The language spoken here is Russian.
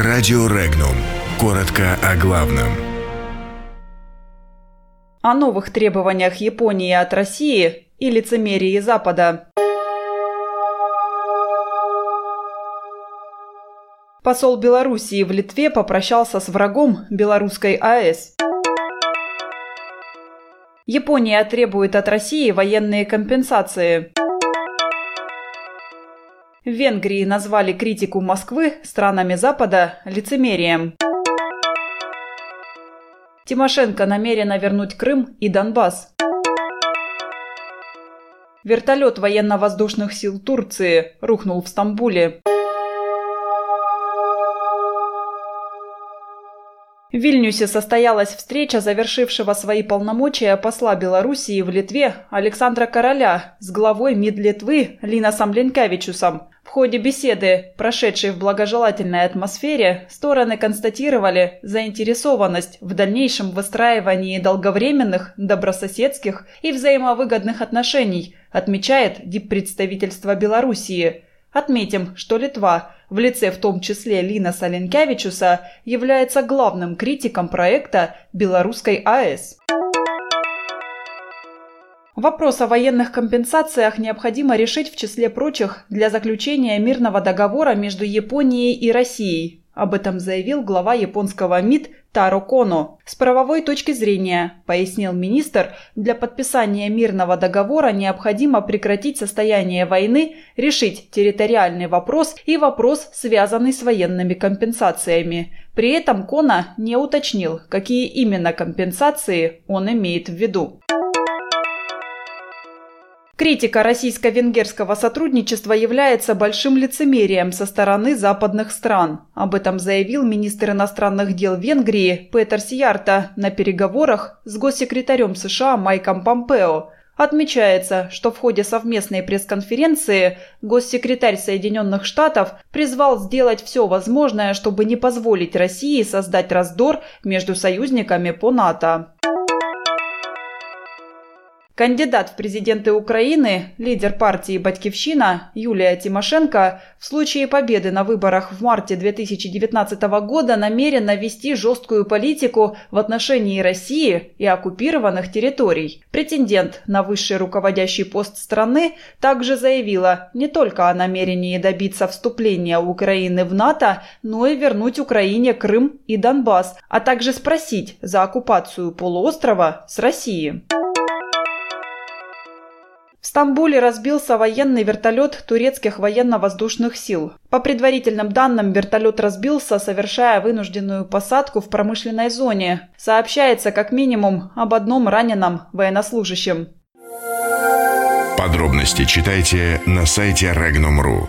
Радио Регнум. Коротко о главном. О новых требованиях Японии от России и лицемерии Запада. Посол Белоруссии в Литве попрощался с врагом белорусской АЭС. Япония требует от России военные компенсации. В Венгрии назвали критику Москвы странами Запада лицемерием. Тимошенко намерена вернуть Крым и Донбасс. Вертолет военно-воздушных сил Турции рухнул в Стамбуле. В Вильнюсе состоялась встреча завершившего свои полномочия посла Белоруссии в Литве Александра Короля с главой МИД Литвы Линасом Ленкавичусом. В ходе беседы, прошедшей в благожелательной атмосфере, стороны констатировали заинтересованность в дальнейшем выстраивании долговременных, добрососедских и взаимовыгодных отношений, отмечает диппредставительство Белоруссии – Отметим, что Литва, в лице в том числе Лина Саленкевичуса, является главным критиком проекта белорусской АЭС. Вопрос о военных компенсациях необходимо решить в числе прочих для заключения мирного договора между Японией и Россией, об этом заявил глава японского МИД Таро Коно. С правовой точки зрения, пояснил министр, для подписания мирного договора необходимо прекратить состояние войны, решить территориальный вопрос и вопрос, связанный с военными компенсациями. При этом Кона не уточнил, какие именно компенсации он имеет в виду. Критика российско-венгерского сотрудничества является большим лицемерием со стороны западных стран. Об этом заявил министр иностранных дел Венгрии Петер Сиярта на переговорах с госсекретарем США Майком Помпео. Отмечается, что в ходе совместной пресс-конференции госсекретарь Соединенных Штатов призвал сделать все возможное, чтобы не позволить России создать раздор между союзниками по НАТО. Кандидат в президенты Украины, лидер партии «Батькивщина» Юлия Тимошенко в случае победы на выборах в марте 2019 года намерена вести жесткую политику в отношении России и оккупированных территорий. Претендент на высший руководящий пост страны также заявила не только о намерении добиться вступления Украины в НАТО, но и вернуть Украине Крым и Донбасс, а также спросить за оккупацию полуострова с России. Стамбуле разбился военный вертолет турецких военно-воздушных сил. По предварительным данным, вертолет разбился, совершая вынужденную посадку в промышленной зоне. Сообщается как минимум об одном раненом военнослужащем. Подробности читайте на сайте Regnum.ru.